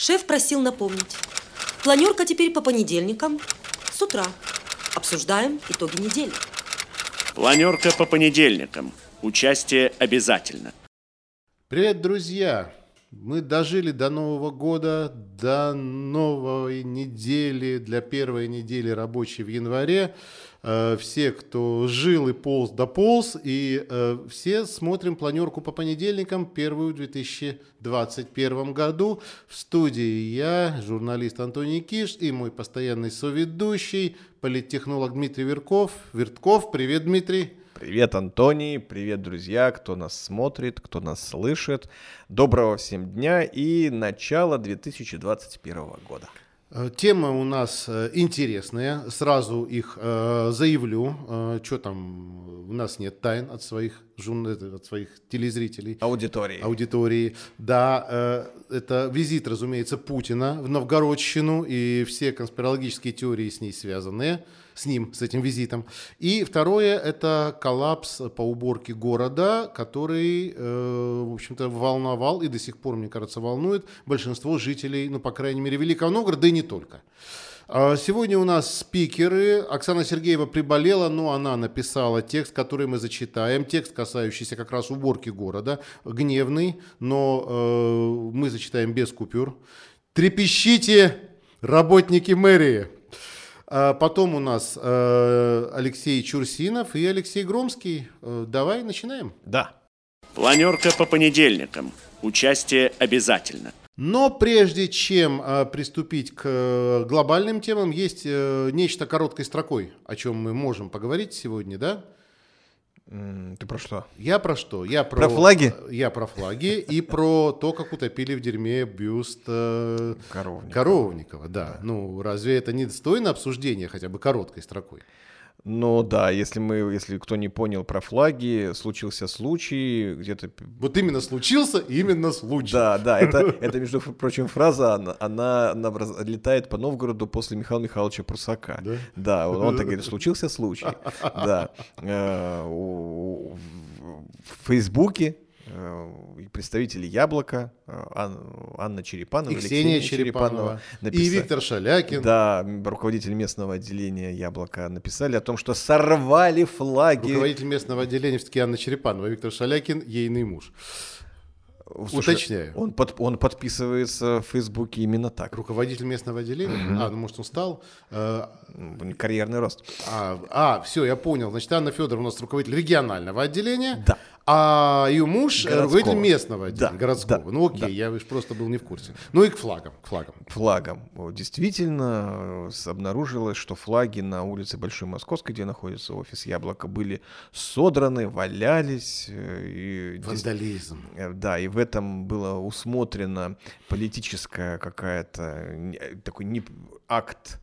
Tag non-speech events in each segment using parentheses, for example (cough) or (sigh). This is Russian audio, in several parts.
Шеф просил напомнить. Планерка теперь по понедельникам с утра. Обсуждаем итоги недели. Планерка по понедельникам. Участие обязательно. Привет, друзья! Мы дожили до Нового года, до новой недели, для первой недели рабочей в январе. Э, все, кто жил и полз, дополз, и э, все смотрим планерку по понедельникам, первую в 2021 году. В студии я, журналист Антоний Киш, и мой постоянный соведущий, политтехнолог Дмитрий Верков. Вертков, привет, Дмитрий. Привет, Антоний, привет, друзья, кто нас смотрит, кто нас слышит. Доброго всем дня и начала 2021 года. Э, Темы у нас э, интересные, сразу их э, заявлю. Э, что там, у нас нет тайн от своих, журн... от своих телезрителей. Аудитории. Аудитории. Да, э, это визит, разумеется, Путина в Новгородщину и все конспирологические теории с ней связанные с ним, с этим визитом. И второе – это коллапс по уборке города, который, э, в общем-то, волновал и до сих пор, мне кажется, волнует большинство жителей, ну, по крайней мере, Великого Новгорода, да и не только. А Сегодня у нас спикеры. Оксана Сергеева приболела, но она написала текст, который мы зачитаем. Текст, касающийся как раз уборки города. Гневный, но э, мы зачитаем без купюр. Трепещите, работники мэрии. А Потом у нас э, Алексей Чурсинов и Алексей Громский. Э, Давай начинаем. Да. Планерка по понедельникам. Участие обязательно. Но прежде чем э, приступить к э, глобальным темам, есть э, нечто короткой строкой, о чем мы можем поговорить сегодня, да? Ты про что? Я про что? Я про, Про флаги? Я про флаги и про то, как утопили в дерьме бюст э, Коровник. Коровникова. Да. Ну, разве это не достойно обсуждения хотя бы короткой строкой? Ну да, если мы, если кто не понял про флаги, случился случай где-то... Вот именно случился, именно случай. Да, да, это, (laughs) это, между прочим, фраза, она, она, она летает по Новгороду после Михаила Михайловича Прусака. Да? Да, он, он так говорит, (laughs) случился случай. Да. Э, В Фейсбуке представители Яблока, э, Ан- Анна Черепанова, И Ксения Черепанова, и написа- Виктор Шалякин. Да, руководитель местного отделения Яблока написали о том, что сорвали флаги. Руководитель местного отделения все-таки Анна Черепанова, Виктор Шалякин, ейный муж. Слушай, уточняю. Он, под- он подписывается в Фейсбуке именно так. Руководитель местного отделения? А, ну может он стал? Э, Карьерный рост. А, а, все, я понял. Значит, Анна Федоровна у нас руководитель регионального отделения, Да. А ее муж э, Городского. руководитель местного отделения, Да, городского. да, ну окей, да. я уж просто был не в курсе. Ну и к флагам, к флагам. Флагом. Вот, Действительно, э, обнаружилось, что флаги на улице Большой Московской, где находится офис Яблока, были содраны, валялись. э, И, Вандализм. Да, и в этом было усмотрена политическая какая-то такой не, акт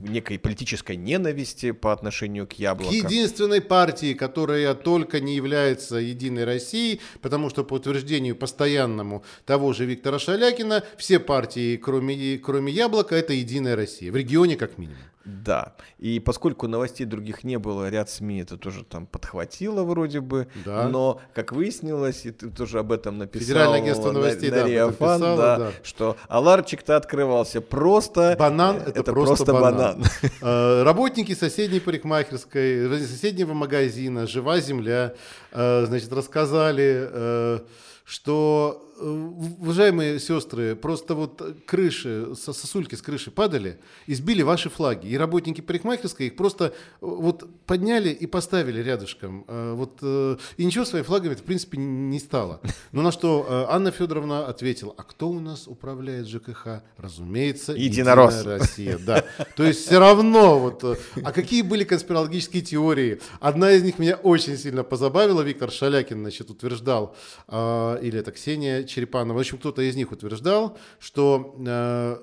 некой политической ненависти по отношению к К яблоку. единственной партии, которая только не является Единой Россией, потому что по утверждению постоянному того же Виктора Шалякина, все партии, кроме, кроме Яблока, это Единая Россия. В регионе как минимум. Да, и поскольку новостей других не было, ряд СМИ это тоже там подхватило вроде бы, Да. но, как выяснилось, и ты тоже об этом написал Федеральное агентство на- новостей, на да, Реафан, писало, да, да. что аларчик-то открывался просто... Банан э, это, просто, банан. банан. Э, Работники соседней парикмахерской, соседнего магазина «Жива земля», э, значит, рассказали, э, что, уважаемые сестры, просто вот крыши, со- сосульки с крыши падали и сбили ваши флаги. И работники парикмахерской их просто э, вот подняли и поставили рядышком. Э, Вот, э, и ничего своими флагами, в принципе, не стало. Но на что э, Анна Федоровна ответила, а кто у нас управляет ЖКХ? Разумеется, Единорос. Единая Россия, да. То есть все равно вот, э, а какие были конспирологические теории? Одна из них меня очень сильно позабавила. Виктор Шалякин, значит, утверждал, э, или это Ксения Черепанова, в общем, кто-то из них утверждал, что э,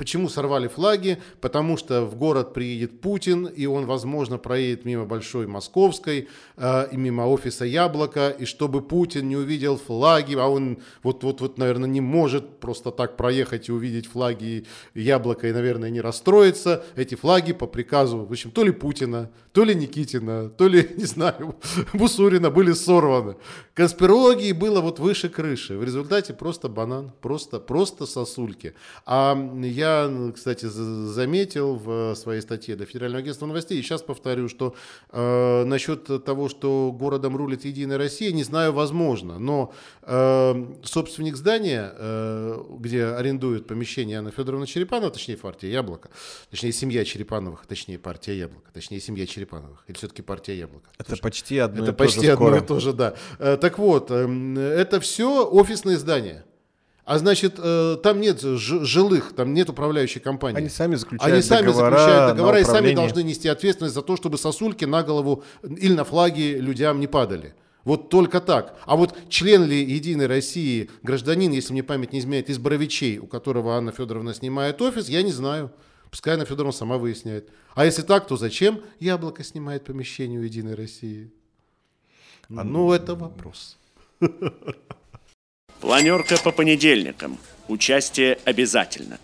Почему сорвали флаги? Потому что в город приедет Путин, и он, возможно, проедет мимо Большой Московской э, и мимо офиса Яблока, и чтобы Путин не увидел флаги, а он вот-вот-вот, наверное, не может просто так проехать и увидеть флаги Яблока и, наверное, не расстроиться, эти флаги по приказу, в общем, то ли Путина, то ли Никитина, то ли, (laughs) не знаю, Бусурина были сорваны. Конспирологии было вот выше крыши. В результате просто банан, просто, просто сосульки. А я кстати, заметил в своей статье до Федерального агентства новостей, и сейчас повторю, что э, насчет того, что городом рулит Единая Россия, не знаю, возможно, но э, собственник здания, э, где арендует помещение Анна Федоровна Черепанова, точнее партия Яблоко, точнее семья Черепановых, точнее партия Яблоко, точнее семья Черепановых, или все-таки партия Яблоко. Это Слушай, почти одно Это почти одно и то же, да. Э, так вот, эм, это все офисные здания. А значит, э, там нет жилых, там нет управляющей компании. Они сами заключают Они сами договора заключают договора и сами должны нести ответственность за то, чтобы сосульки на голову или на флаги людям не падали. Вот только так. А вот член ли Единой России, гражданин, если мне память не изменяет, из Боровичей, у которого Анна Федоровна снимает офис, я не знаю. Пускай Анна Федоровна сама выясняет. А если так, то зачем Яблоко снимает помещение у Единой России? А ну, это вопрос. (laughs) Планерка по понедельникам. Участие обязательно.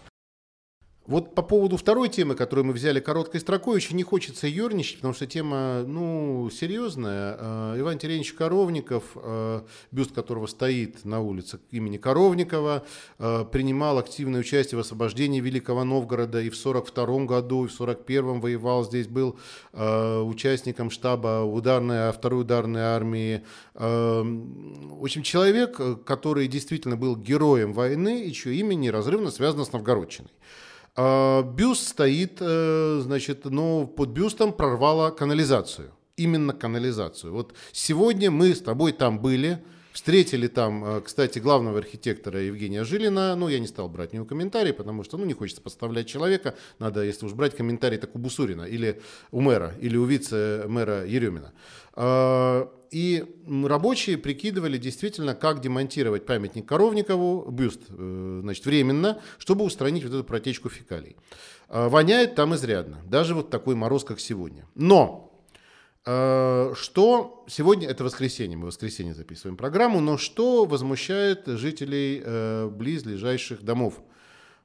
Вот по поводу второй темы, которую мы взяли короткой строкой, очень не хочется ерничать, потому что тема, ну, серьезная. Э, Иван Терентьевич Коровников, э, бюст которого стоит на улице имени Коровникова, э, принимал активное участие в освобождении Великого Новгорода и в 1942 году, и в 1941 воевал здесь, был участником штаба ударной, второй ударной армии. В общем, человек, который действительно был героем войны и чье имя неразрывно связано с Новгородчиной. А, бюст стоит, э, значит, но под бюстом прорвало канализацию. Именно канализацию. Вот сегодня мы с тобой там были, Встретили там, э, кстати, главного архитектора Евгения Жилина. Ну, я не стал брать него комментарий, потому что, ну, не хочется подставлять человека. Надо, если уж брать комментарий, так у Бусурина или у мэра, или у вице-мэра Еремина. А, и рабочие прикидывали действительно, как демонтировать памятник Коровникову, бюст, э, значит, временно, чтобы устранить вот эту протечку фекалий. А, воняет там изрядно, даже вот такой мороз, как сегодня. Но Э, что сегодня, это воскресенье, мы воскресенье записываем программу, но что возмущает жителей э, близлежащих домов?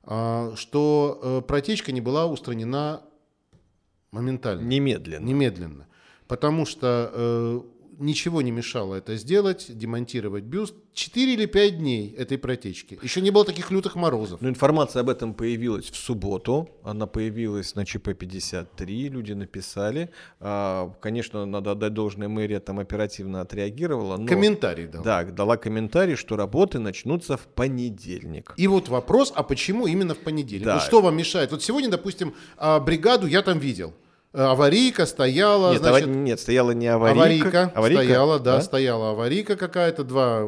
Э, что протечка не была устранена моментально. Немедленно. Немедленно. Потому что ничего не мешало это сделать, демонтировать бюст. 4 или 5 дней этой протечки. Еще не было таких лютых морозов. Но информация об этом появилась в субботу. Она появилась на ЧП-53, люди написали. А, конечно, надо отдать должное, мэрия там оперативно отреагировала. Но, комментарий дала. Да, дала комментарий, что работы начнутся в понедельник. И вот вопрос, а почему именно в понедельник? Да. Вот что вам мешает? Вот сегодня, допустим, а, бригаду я там видел. Э, аварийка стояла, нет, значит... Ава... Нет, стояла не аварийка. Аварийка, аварийка? стояла, да, да, стояла аварийка какая-то, два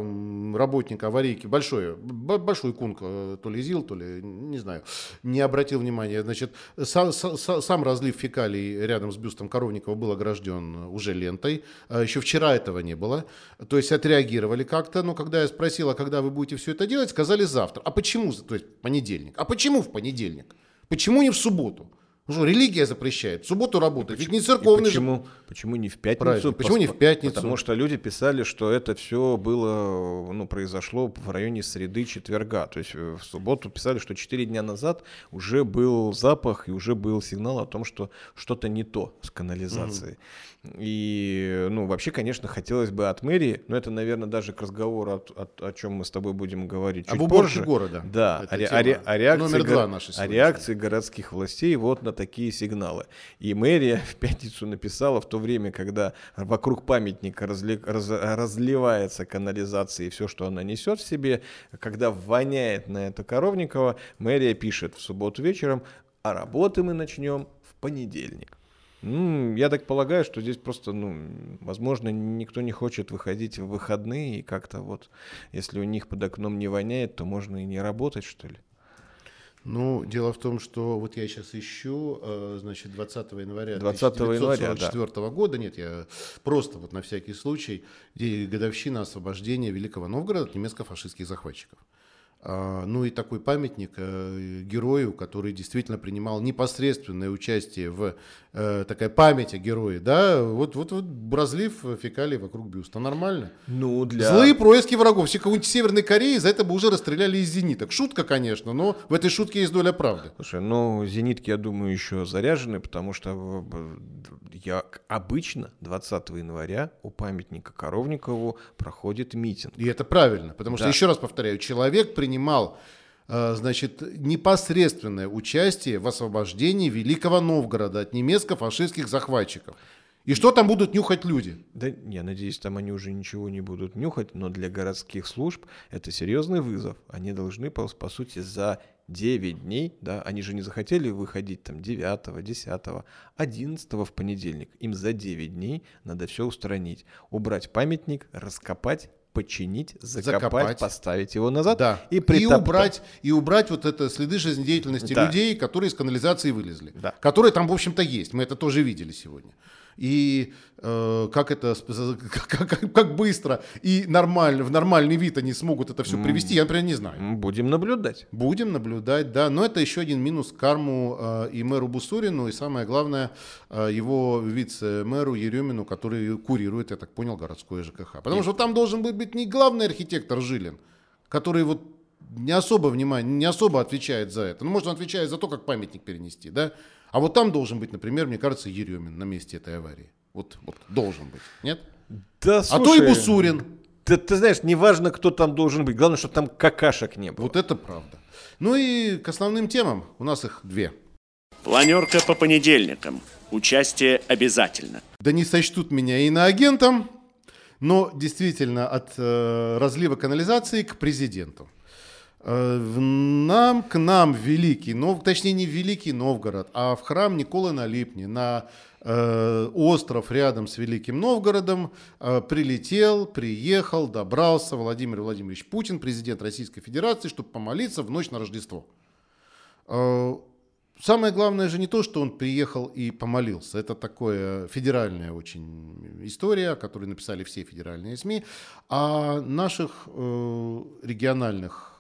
работника аварийки, большой, большой кунг, э, то ли ЗИЛ, то ли, не знаю, не обратил внимания. Значит, сам, сам разлив фекалий рядом с бюстом Коровникова был огражден уже лентой. А Еще вчера этого не было. То есть отреагировали как-то, но когда я спросил, а когда вы будете все это делать, сказали завтра. А почему, то есть понедельник? А почему в понедельник? Почему не в субботу? Ну что, религия запрещает. В субботу работать. Ведь не церковный почему, же... почему не в пятницу? Правильно. Почему не в пятницу? Потому что люди писали, что это все было, ну, произошло в районе среды четверга. То есть э, в субботу писали, что 4 дня назад уже был запах и уже был сигнал о том, что что-то не то с канализацией. Mm-hmm. И, ну, вообще, конечно, хотелось бы от мэрии, но это, наверное, даже к разговору, о, о, о чем мы с тобой будем говорить чуть Об позже. города. Да, о, о, о, реакции, Номер два нашей о реакции городских властей вот на такие сигналы. И мэрия (laughs) в пятницу написала в то время, когда вокруг памятника разли, раз, разливается канализация и все, что она несет в себе, когда воняет на это Коровникова, мэрия пишет в субботу вечером, а работы мы начнем в понедельник. Ну, я так полагаю, что здесь просто, ну, возможно, никто не хочет выходить в выходные, и как-то вот, если у них под окном не воняет, то можно и не работать, что ли. Ну, дело в том, что вот я сейчас ищу, э, значит, 20 января 20 января, да. года, нет, я просто вот на всякий случай, годовщина освобождения Великого Новгорода от немецко-фашистских захватчиков. А, ну и такой памятник э, герою, который действительно принимал непосредственное участие в э, такая память о герое, да, вот, вот, вот разлив фекалий вокруг бюста, нормально. Ну, для... Злые происки врагов. Все какой-нибудь Северной Кореи за это бы уже расстреляли из зениток. Шутка, конечно, но в этой шутке есть доля правды. Слушай, ну, зенитки, я думаю, еще заряжены, потому что я обычно 20 января у памятника Коровникову проходит митинг. И это правильно, потому что, да. еще раз повторяю, человек принял принимал э, значит, непосредственное участие в освобождении Великого Новгорода от немецко-фашистских захватчиков. И что там будут нюхать люди? Да, я надеюсь, там они уже ничего не будут нюхать, но для городских служб это серьезный вызов. Они должны, по, по сути, за 9 дней, да, они же не захотели выходить там 9, 10, 11 в понедельник. Им за 9 дней надо все устранить. Убрать памятник, раскопать, починить, закопать, закопать, поставить его назад да. и, и убрать и убрать вот это следы жизнедеятельности да. людей, которые из канализации вылезли, да. которые там в общем-то есть. Мы это тоже видели сегодня и э, как это, (laughs) как, как, как быстро и нормально, в нормальный вид они смогут это все привести, я, например, не знаю. Будем наблюдать. Будем наблюдать, да, но это еще один минус карму э, и мэру Бусурину, и самое главное, э, его вице-мэру Еремину, который курирует, я так понял, городское ЖКХ. Потому и... что там должен быть не главный архитектор Жилин, который вот не особо внимание, не особо отвечает за это. Ну, может, он отвечает за то, как памятник перенести, да? А вот там должен быть, например, мне кажется, Еремин на месте этой аварии. Вот, вот должен быть, нет? Да, слушай, а то и Бусурин. Ты, ты знаешь, неважно, кто там должен быть. Главное, чтобы там какашек не было. Вот это правда. Ну и к основным темам. У нас их две. Планерка по понедельникам. Участие обязательно. Да не сочтут меня иноагентом, но действительно от э, разлива канализации к президенту. Э, в нам, к нам Великий, но, точнее не Великий Новгород, а в храм Николы на Липне, на э, остров рядом с Великим Новгородом, э, прилетел, приехал, добрался Владимир Владимирович Путин, президент Российской Федерации, чтобы помолиться в ночь на Рождество. Э, Самое главное же не то, что он приехал и помолился. Это такая федеральная очень история, о которой написали все федеральные СМИ. А наших э, региональных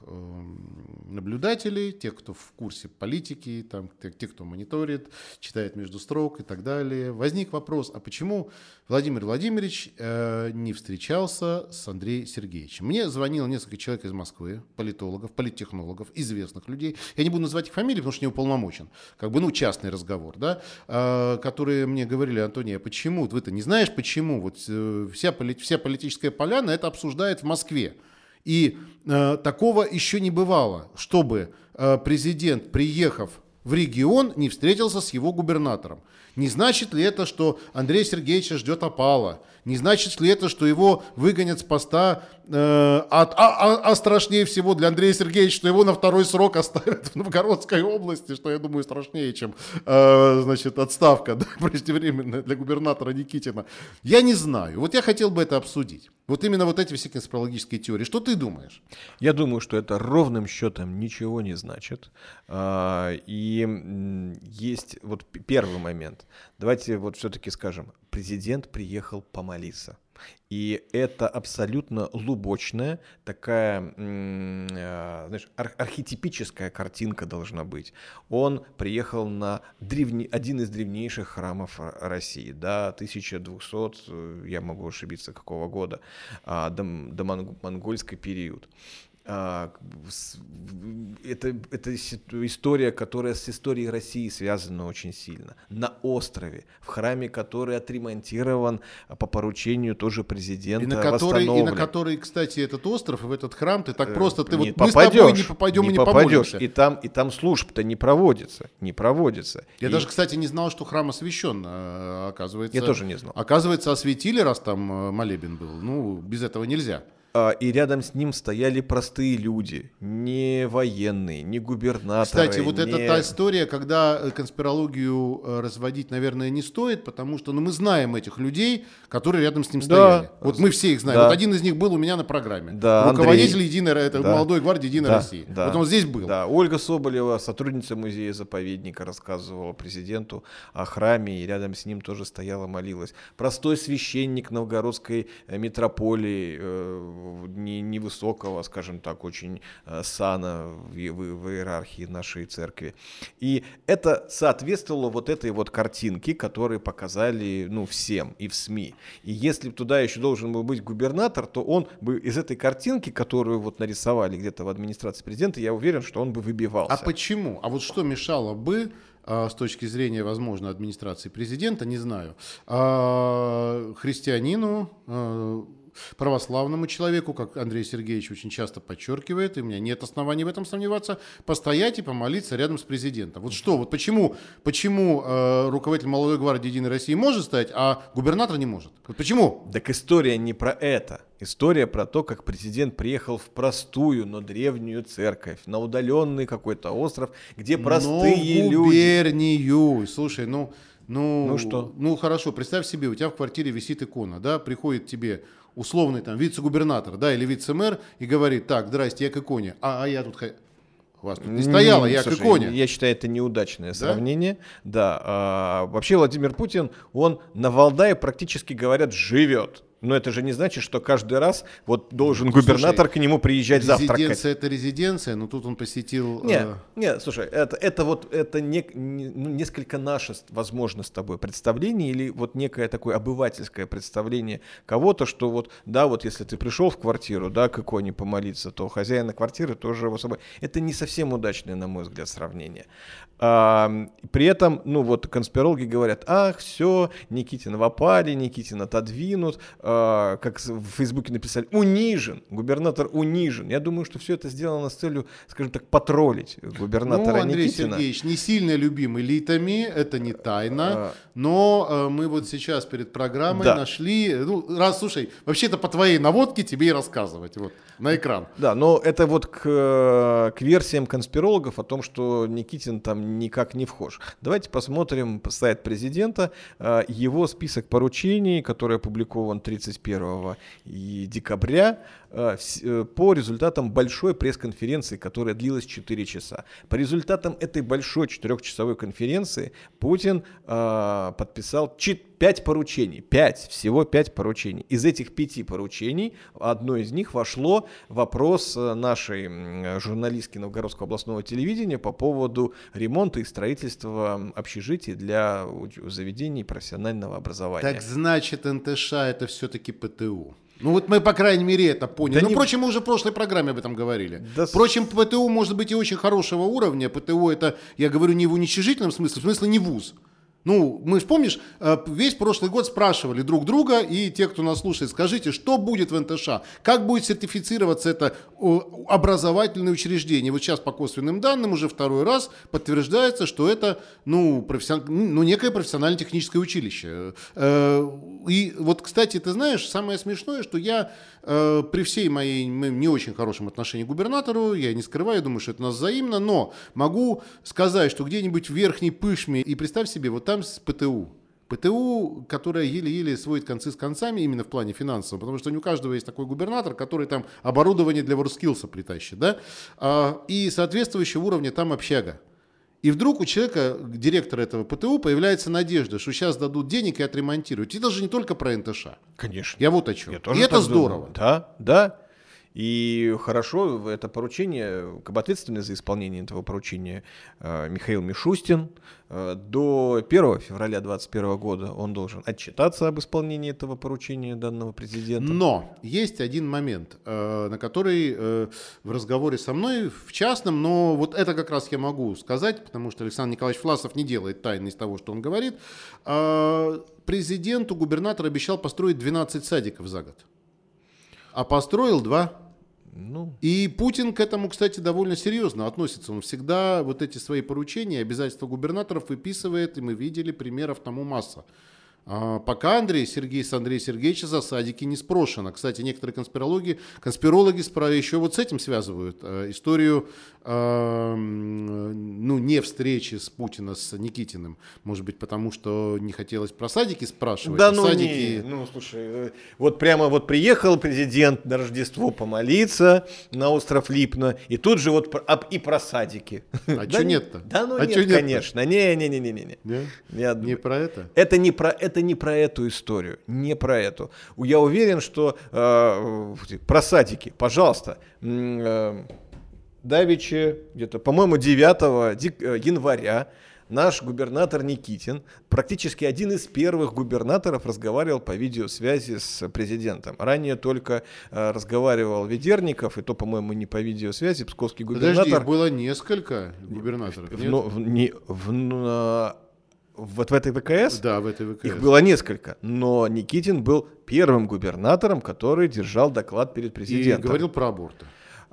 наблюдателей, тех, кто в курсе политики, там, тех, кто мониторит, читает между строк и так далее. Возник вопрос, а почему Владимир Владимирович э, не встречался с Андреем Сергеевичем? Мне звонило несколько человек из Москвы, политологов, политтехнологов, известных людей. Я не буду называть их фамилии, потому что не уполномочен. Как бы, ну, частный разговор, да, э, которые мне говорили, Антония, почему? Вы-то не знаешь, почему? Вот э, вся, вся политическая поляна это обсуждает в Москве. И э, такого еще не бывало, чтобы э, президент, приехав в регион, не встретился с его губернатором. Не значит ли это, что Андрей Сергеевича ждет опала? Не значит ли это, что его выгонят с поста? Э, от, а, а, а страшнее всего для Андрея Сергеевича, что его на второй срок оставят в Новгородской области, что, я думаю, страшнее, чем э, значит, отставка да, (laughs) преждевременная для губернатора Никитина. Я не знаю. Вот я хотел бы это обсудить. Вот именно вот эти все конспирологические теории. Что ты думаешь? Я думаю, что это ровным счетом ничего не значит. А, и есть вот первый момент. Давайте вот все-таки скажем, президент приехал помолиться. И это абсолютно лубочная, такая, э, знаешь, ар- архетипическая картинка должна быть. Он приехал на древне... один из древнейших храмов России, да, 1200, э, я могу ошибиться, какого года, а, до, до монгольский период. А, это, это история, которая с историей России связана очень сильно. На острове, в храме, который отремонтирован по поручению тоже президента. И на который, и на который кстати, этот остров и в этот храм ты так э, просто, ты не вот попадешь, мы с тобой не попадем не и не попадешь. помолимся. И там, и там служб-то не проводится, не проводится. Я и... даже, кстати, не знал, что храм освящен, а, оказывается. Я тоже не знал. Оказывается, осветили, раз там э, молебен был. Ну, без этого нельзя. А, и рядом с ним стояли простые люди, не военные, не губернаторы. Кстати, вот не... это та история, когда э, конспирологию э, разводить, наверное, не стоит, потому что ну, мы знаем этих людей, которые рядом с ним стояли. Да. Вот мы все их знаем. Да. Вот один из них был у меня на программе. Да, Руководитель Андрей. Единой, это да. молодой гвардии Единой да. России. Да. Вот он здесь был. Да, Ольга Соболева, сотрудница музея-заповедника, рассказывала президенту о храме, и рядом с ним тоже стояла, молилась. Простой священник новгородской э, митрополии невысокого, скажем так, очень сана в, в, иерархии нашей церкви. И это соответствовало вот этой вот картинке, которую показали ну, всем и в СМИ. И если туда еще должен был быть губернатор, то он бы из этой картинки, которую вот нарисовали где-то в администрации президента, я уверен, что он бы выбивался. А почему? А вот что мешало бы а, с точки зрения, возможно, администрации президента, не знаю, а, христианину а, православному человеку, как Андрей Сергеевич очень часто подчеркивает, и у меня нет оснований в этом сомневаться, постоять и помолиться рядом с президентом. Вот что, вот почему, почему э, руководитель Молодой гвардии Единой России может стоять, а губернатор не может? Вот почему? Так история не про это. История про то, как президент приехал в простую, но древнюю церковь, на удаленный какой-то остров, где простые но люди. губернию. Слушай, ну, ну, ну что? Ну хорошо, представь себе, у тебя в квартире висит икона, да, приходит тебе условный там вице-губернатор, да, или вице-мэр и говорит, так, здрасте, я к иконе, а, а я тут вас тут не стояла, я Слушай, к иконе. Я считаю, это неудачное да? сравнение. Да. А, вообще Владимир Путин, он на Валдае практически, говорят, живет. Но это же не значит, что каждый раз вот должен ну, губернатор слушай, к нему приезжать завтракать. Резиденция это резиденция, но тут он посетил. Нет, э... нет, слушай, это, это вот это не, не, ну, несколько наше, возможно, с тобой представление или вот некое такое обывательское представление кого-то, что вот, да, вот если ты пришел в квартиру, да, к иконе помолиться, то хозяина квартиры тоже его собой. Это не совсем удачное, на мой взгляд, сравнение. А, при этом, ну вот конспирологи говорят, ах, все, Никитин в опале, Никитин отодвинут, а, как в Фейсбуке написали, унижен, губернатор унижен. Я думаю, что все это сделано с целью, скажем так, потроллить губернатора ну, Андрей Никитина. Сергеевич, не сильно любим элитами, это не тайна, а... но э, мы вот сейчас перед программой да. нашли, ну, раз, слушай, вообще-то по твоей наводке тебе и рассказывать, вот, на экран. Да, но это вот к, к версиям конспирологов о том, что Никитин там никак не вхож. Давайте посмотрим сайт президента, э, его список поручений, который опубликован 31 декабря. Э, э, по результатам большой пресс-конференции, которая длилась 4 часа. По результатам этой большой 4-часовой конференции Путин э, подписал 5 поручений. 5, всего 5 поручений. Из этих 5 поручений, одно из них вошло вопрос нашей журналистки Новгородского областного телевидения по поводу ремонта и строительства общежитий для заведений профессионального образования. Так значит, НТШ это все-таки ПТУ. Ну вот мы, по крайней мере, это поняли. Да ну, не... впрочем, мы уже в прошлой программе об этом говорили. Да... Впрочем, ПТУ может быть и очень хорошего уровня. ПТУ это, я говорю, не в уничижительном смысле, в смысле не вуз. Ну, мы помнишь, э, весь прошлый год спрашивали друг друга, и те, кто нас слушает, скажите, что будет в НТШ? Как будет сертифицироваться это образовательное учреждение? Вот сейчас по косвенным данным уже второй раз подтверждается, что это, ну, профессион... ну некое профессионально-техническое училище. Э, и вот, кстати, ты знаешь, самое смешное, что я э, при всей моей не очень хорошем отношении к губернатору, я не скрываю, думаю, что это у нас взаимно, но могу сказать, что где-нибудь в Верхней Пышме, и представь себе, вот там с ПТУ, ПТУ, которая еле-еле сводит концы с концами именно в плане финансового, потому что не у каждого есть такой губернатор, который там оборудование для WorldSkills притащит, да, а, и соответствующего уровня там общага. И вдруг у человека, директора этого ПТУ, появляется надежда, что сейчас дадут денег и отремонтируют. Это же не только про НТШ. Конечно. Я вот о чем. и это здорово. Думаю. Да, да. И хорошо, это поручение, как бы ответственный за исполнение этого поручения э, Михаил Мишустин. Э, до 1 февраля 2021 года он должен отчитаться об исполнении этого поручения данного президента. Но есть один момент, э, на который в разговоре со мной в частном, но вот это как раз я могу сказать, потому что Александр Николаевич Власов не делает тайны из того, что он говорит. Президенту губернатор обещал построить 12 садиков за год. А построил два. Ну. И Путин к этому, кстати, довольно серьезно относится. Он всегда вот эти свои поручения, обязательства губернаторов выписывает, и мы видели примеров тому масса. А пока Андрей Сергей с Андреем Сергеевича за садики не спрошено. Кстати, некоторые конспирологи, конспирологи еще вот с этим связывают э, историю э, ну, не встречи с Путина с Никитиным. Может быть, потому что не хотелось про садики спрашивать. Да, а ну садики... не, ну слушай, э, вот прямо вот приехал президент на Рождество помолиться на остров Липно, и тут же вот и про садики. А что (laughs) нет-то? Да ну а нет, конечно. Не-не-не-не-не. Не, не про это? Это не про это это не про эту историю, не про эту. Я уверен, что э, про садики, пожалуйста, э, Давичи, где-то, по-моему, 9 э, января наш губернатор Никитин, практически один из первых губернаторов, разговаривал по видеосвязи с президентом. Ранее только э, разговаривал Ведерников, и то, по-моему, не по видеосвязи, псковский губернатор. Подожди, было несколько губернаторов, нет? Ну, в, не, в, вот в этой ВКС? Да, в этой ВКС. Их было несколько, но Никитин был первым губернатором, который держал доклад перед президентом. И говорил про аборты.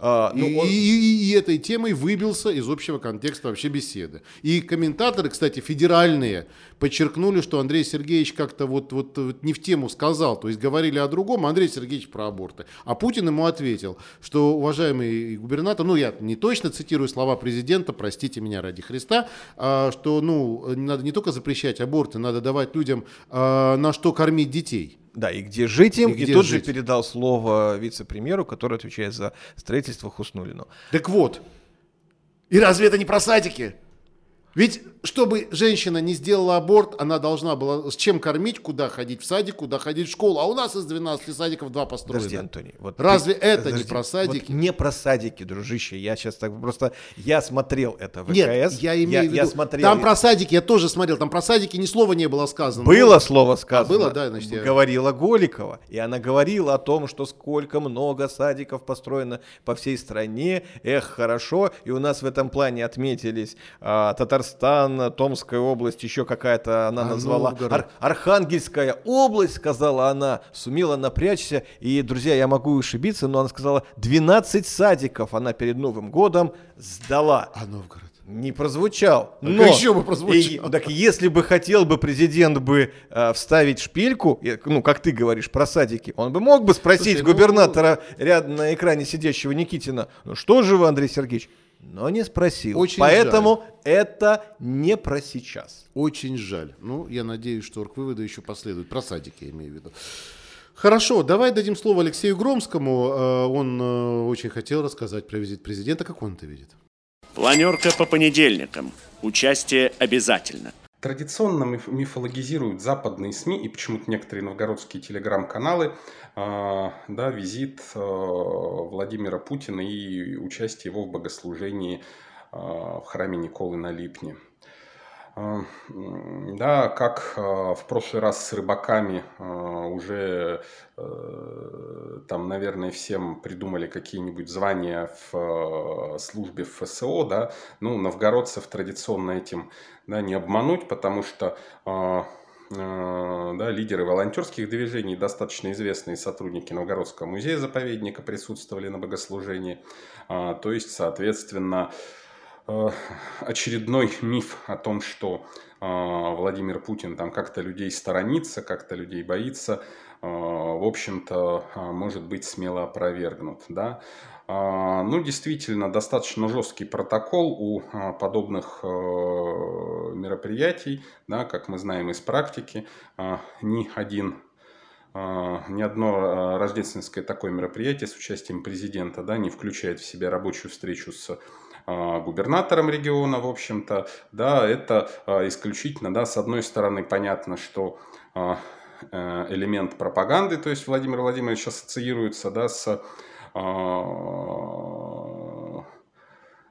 А, ну, и, он... и, и, и этой темой выбился из общего контекста вообще беседы. И комментаторы, кстати, федеральные, подчеркнули, что Андрей Сергеевич как-то вот, вот, вот не в тему сказал. То есть говорили о другом, а Андрей Сергеевич про аборты. А Путин ему ответил, что, уважаемый губернатор, ну я не точно цитирую слова президента, простите меня ради Христа, а, что ну, надо не только запрещать аборты, надо давать людям а, на что кормить детей. Да, и где жить им, и, и тут жить. же передал слово вице-премьеру, который отвечает за строительство Хуснулину. Так вот, и разве это не про садики? Ведь чтобы женщина не сделала аборт, она должна была с чем кормить, куда ходить в садик, куда ходить в школу. А у нас из 12 садиков два построены. Подожди, Антоний. Вот Разве ты, это подожди, не про садики? Вот не про садики, дружище. Я сейчас так просто... Я смотрел это в ВКС. Нет, я имею я, в виду... Я смотрел... Там про садики я тоже смотрел. Там про садики ни слова не было сказано. Было ну, слово сказано. А, было, да, значит, я... Говорила Голикова. И она говорила о том, что сколько много садиков построено по всей стране. Эх, хорошо. И у нас в этом плане отметились а, Татарстан, Томская область, еще какая-то она а назвала. Ар- Архангельская область, сказала она, сумела напрячься. И, друзья, я могу ошибиться, но она сказала, 12 садиков она перед Новым годом сдала. А Новгород? Не прозвучал. А но еще бы прозвучал. И, так если бы хотел бы президент бы э, вставить шпильку, ну, как ты говоришь, про садики, он бы мог бы спросить Слушай, ну, губернатора ну... рядом на экране сидящего Никитина, ну что же вы, Андрей Сергеевич, но не спросил. Очень Поэтому жаль. это не про сейчас. Очень жаль. Ну, я надеюсь, что орг-выводы еще последуют. Про садики я имею в виду. Хорошо, давай дадим слово Алексею Громскому. Э, он э, очень хотел рассказать про визит президента. Как он это видит? Планерка по понедельникам. Участие обязательно. Традиционно мифологизируют западные СМИ и почему-то некоторые новгородские телеграм-каналы а, да, визит а, Владимира Путина и участие его в богослужении а, в храме Николы на Липне. Да, как в прошлый раз с рыбаками уже э, там, наверное, всем придумали какие-нибудь звания в службе ФСО, да, ну, новгородцев традиционно этим да, не обмануть, потому что Э, да, лидеры волонтерских движений, достаточно известные сотрудники Новгородского музея-заповедника присутствовали на богослужении. А, то есть, соответственно, э, очередной миф о том, что э, Владимир Путин там как-то людей сторонится, как-то людей боится, в общем-то, может быть смело опровергнут. Да? Ну, действительно, достаточно жесткий протокол у подобных э, мероприятий, да, как мы знаем из практики, ни один ни одно рождественское такое мероприятие с участием президента да, не включает в себя рабочую встречу с губернатором региона, в общем-то, да, это исключительно, да, с одной стороны, понятно, что э, элемент пропаганды, то есть Владимир Владимирович ассоциируется, да, с а,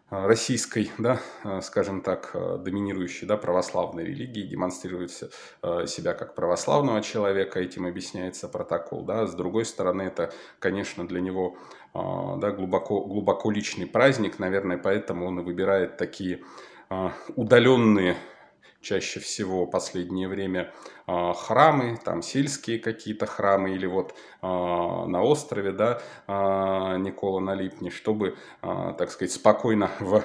российской, да, скажем так, доминирующей да, православной религии, демонстрирует себя как православного человека, этим объясняется протокол. Да. С другой стороны, это, конечно, для него да, глубоко, глубоко личный праздник, наверное, поэтому он и выбирает такие удаленные чаще всего последнее время а, храмы, там сельские какие-то храмы или вот а, на острове, да, а, Никола на Липне, чтобы, так сказать, спокойно (laughs) в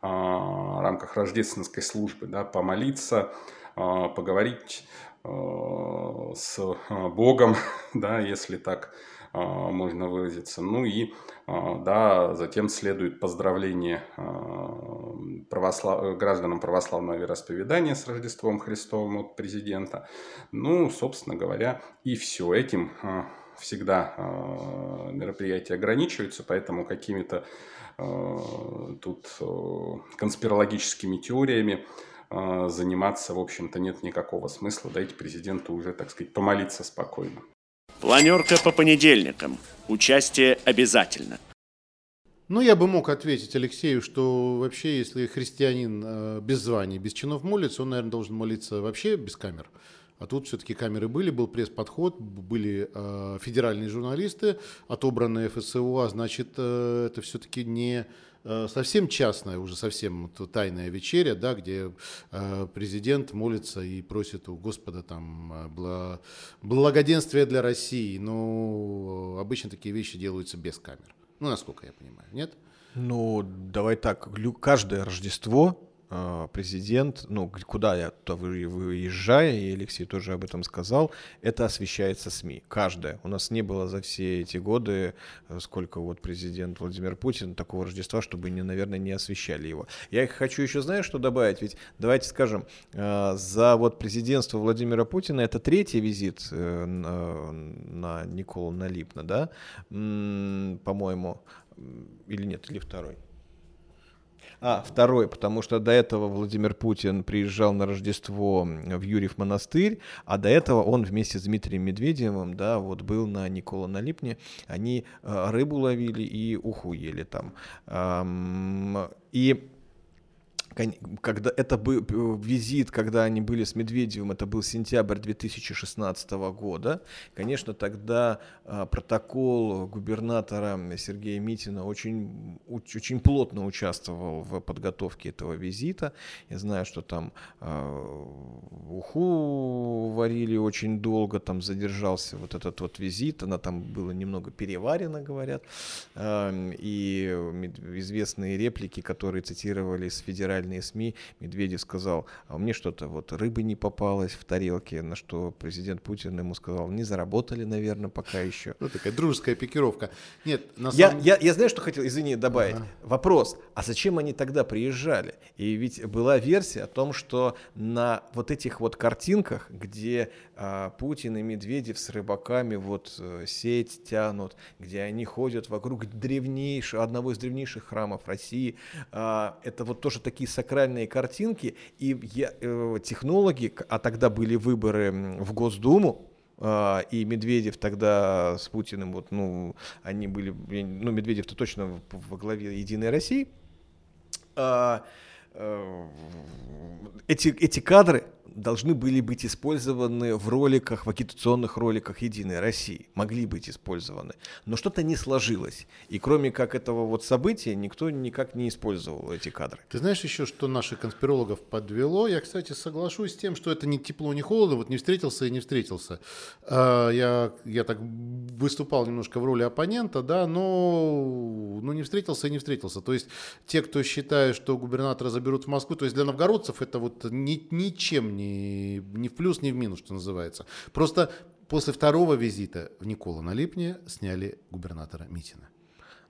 рамках рождественской службы, да, помолиться, поговорить с Богом, (laughs) да, если так можно выразиться. Ну и а, да, затем следует поздравление а, православ... гражданам православного вероисповедания с Рождеством Христовым от президента. Ну, собственно говоря, и все. Этим всегда мероприятия ограничиваются, поэтому какими-то тут конспирологическими теориями заниматься, в общем-то, нет никакого смысла. Дайте президенту уже, так сказать, помолиться спокойно. Планерка по понедельникам. Участие обязательно. Ну, я бы мог ответить Алексею, что вообще, если христианин э, без званий, без чинов молится, он, наверное, должен молиться вообще без камер. А тут все-таки камеры были, был пресс-подход, были э, федеральные журналисты, отобранные ФСО, а значит, э, это все-таки не совсем частная, уже совсем тайная вечеря, да, где э, президент молится и просит у Господа там э, бла, благоденствия для России. Но обычно такие вещи делаются без камер. Ну, насколько я понимаю, нет? Ну, давай так, каждое Рождество президент, ну, куда я то выезжая, и Алексей тоже об этом сказал, это освещается СМИ, каждое. У нас не было за все эти годы, э, сколько вот президент Владимир Путин, такого Рождества, чтобы, не, наверное, не освещали его. Я хочу еще, знаешь, что добавить? Ведь давайте скажем, э, за вот президентство Владимира Путина это третий визит э, на, на Николу Налипна, да, по-моему, или нет, или второй? А, второй, потому что до этого Владимир Путин приезжал на Рождество в Юрьев монастырь, а до этого он вместе с Дмитрием Медведевым, да, вот был на Никола на Липне, они э, рыбу ловили и уху ели там. И когда это был э, визит, когда они были с Медведевым, это был сентябрь 2016 года. Конечно, тогда а, протокол губернатора Сергея Митина очень, очень плотно участвовал в подготовке этого визита. Я знаю, что там э, уху варили очень долго, там задержался вот этот вот визит, она там была немного переварена, говорят. И известные реплики, которые цитировали с федеральной федеральные СМИ Медведев сказал, а мне что-то вот рыбы не попалось в тарелке, на что президент Путин ему сказал, не заработали, наверное, пока еще. Ну, такая дружеская пикировка. Нет, на самом... я, я, я знаю, что хотел, извини, добавить. Ага. Вопрос, а зачем они тогда приезжали? И ведь была версия о том, что на вот этих вот картинках, где а, Путин и Медведев с рыбаками вот э, сеть тянут, где они ходят вокруг древнейшего, одного из древнейших храмов России, а, это вот тоже такие сакральные картинки, и я, э, технологи, а тогда были выборы в Госдуму, э, и Медведев тогда с Путиным, вот, ну, они были, ну, Медведев-то точно во главе Единой России, э, эти, эти кадры должны были быть использованы в роликах, в агитационных роликах Единой России, могли быть использованы. Но что-то не сложилось. И кроме как этого вот события, никто никак не использовал эти кадры. Ты знаешь еще, что наших конспирологов подвело? Я, кстати, соглашусь с тем, что это не тепло, не холодно, вот не встретился и не встретился. А, я, я так выступал немножко в роли оппонента, да, но ну, не встретился и не встретился. То есть те, кто считает, что губернатора заберут в Москву, то есть для новгородцев это вот ни, ничем ни, ни в плюс, ни в минус, что называется. Просто после второго визита в Никола на Липне сняли губернатора Митина.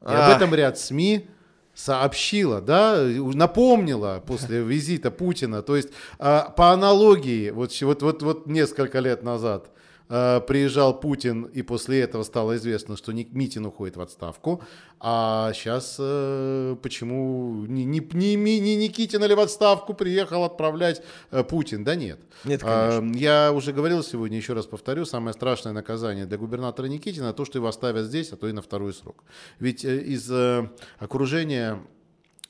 И об этом ряд СМИ сообщила, да, напомнила после визита Путина. То есть а, по аналогии, вот, вот, вот, вот несколько лет назад приезжал Путин, и после этого стало известно, что Митин уходит в отставку. А сейчас э, почему не, не, не, не Никитин или в отставку приехал отправлять э, Путин? Да нет. Нет, конечно. Э, я уже говорил сегодня, еще раз повторю, самое страшное наказание для губернатора Никитина то, что его оставят здесь, а то и на второй срок. Ведь э, из э, окружения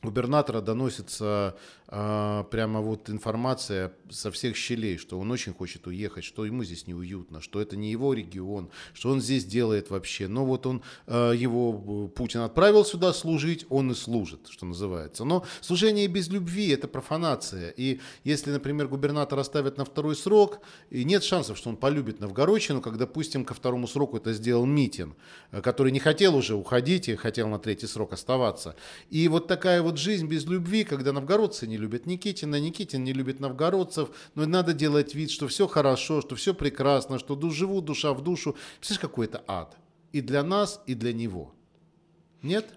губернатора доносится а, прямо вот информация со всех щелей, что он очень хочет уехать, что ему здесь неуютно, что это не его регион, что он здесь делает вообще. Но вот он, а, его Путин отправил сюда служить, он и служит, что называется. Но служение без любви – это профанация. И если, например, губернатор оставит на второй срок, и нет шансов, что он полюбит Новгородчину, как, допустим, ко второму сроку это сделал Митин, который не хотел уже уходить и хотел на третий срок оставаться. И вот такая вот жизнь без любви, когда новгородцы не любят Никитина, Никитин не любит новгородцев, но надо делать вид, что все хорошо, что все прекрасно, что живут душа в душу. Представляешь, какой это ад. И для нас, и для него. Нет?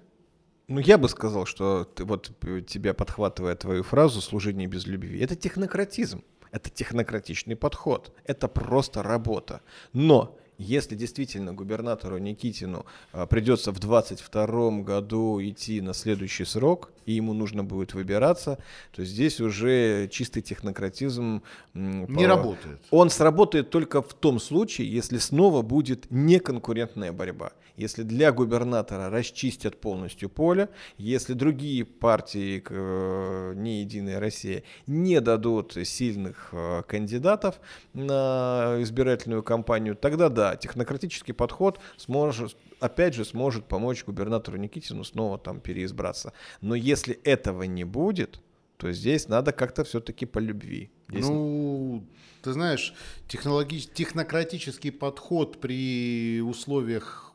Ну, я бы сказал, что ты, вот тебя подхватывая твою фразу «служение без любви», это технократизм, это технократичный подход, это просто работа. Но Если действительно губернатору Никитину а, придется в 2022 году идти на следующий срок, и ему нужно будет выбираться, то здесь уже чистый технократизм... Не по... работает. Он сработает только в том случае, если снова будет неконкурентная борьба. Если для губернатора расчистят полностью поле, если другие партии, э, не Единая Россия, не дадут сильных э, кандидатов на избирательную кампанию, тогда да, технократический подход сможет, опять же сможет помочь губернатору Никитину снова там переизбраться. Но если этого не будет, то здесь надо как-то все-таки по любви. Здесь... Ну, ты знаешь, технологич... технократический подход при условиях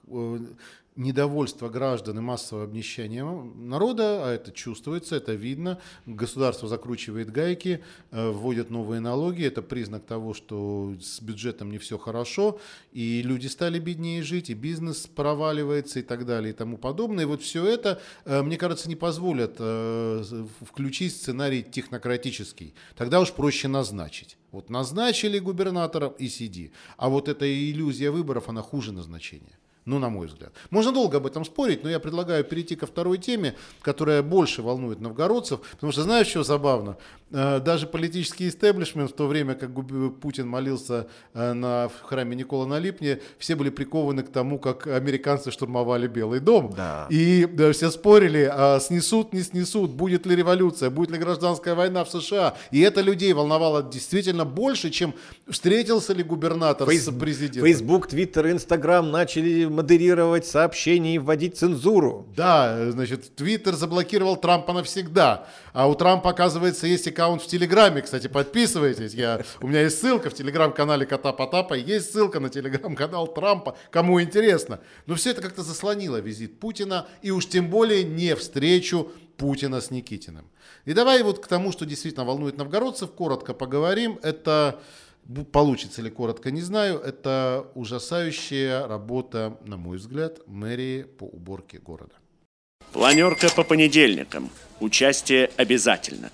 недовольство граждан и массовое обнищание народа, а это чувствуется, это видно. Государство закручивает гайки, э, вводят новые налоги. Это признак того, что с бюджетом не все хорошо, и люди стали беднее жить, и бизнес проваливается и так далее и тому подобное. И вот все это, э, мне кажется, не позволят э, включить сценарий технократический. Тогда уж проще назначить. Вот назначили губернатора и сиди. А вот эта иллюзия выборов, она хуже назначения. Ну, на мой взгляд. Можно долго об этом спорить, но я предлагаю перейти ко второй теме, которая больше волнует новгородцев. Потому что знаешь, что забавно? Э, даже политический истеблишмент в то время, как Путин молился э, на, в храме Никола на Липне, все были прикованы к тому, как американцы штурмовали Белый дом. Да. И да, все спорили, а снесут, не снесут, будет ли революция, будет ли гражданская война в США. И это людей волновало действительно больше, чем встретился ли губернатор Фейс... с президентом. Фейсбук, Твиттер, Инстаграм начали модерировать сообщения и вводить цензуру. Да, значит, Твиттер заблокировал Трампа навсегда. А у Трампа, оказывается, есть аккаунт в Телеграме. Кстати, подписывайтесь. Я, у меня есть ссылка в Телеграм-канале Кота Потапа. Есть ссылка на Телеграм-канал Трампа. Кому интересно. Но все это как-то заслонило визит Путина. И уж тем более не встречу Путина с Никитиным. И давай вот к тому, что действительно волнует новгородцев, коротко поговорим. Это Получится ли коротко, не знаю. Это ужасающая работа, на мой взгляд, мэрии по уборке города. Планерка по понедельникам. Участие обязательно.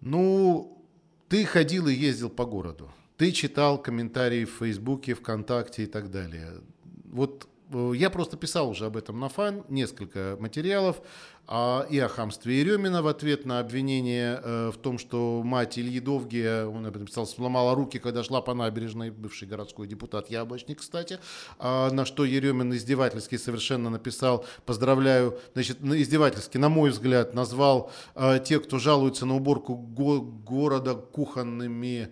Ну, ты ходил и ездил по городу. Ты читал комментарии в Фейсбуке, ВКонтакте и так далее. Вот я просто писал уже об этом на фан, несколько материалов, а, и о хамстве Еремина в ответ на обвинение э, в том, что мать Ильи Довгия, он об этом писал, сломала руки, когда шла по набережной, бывший городской депутат Яблочник, кстати, а, на что Еремин издевательски совершенно написал, поздравляю, значит, издевательски, на мой взгляд, назвал э, тех, кто жалуется на уборку го- города кухонными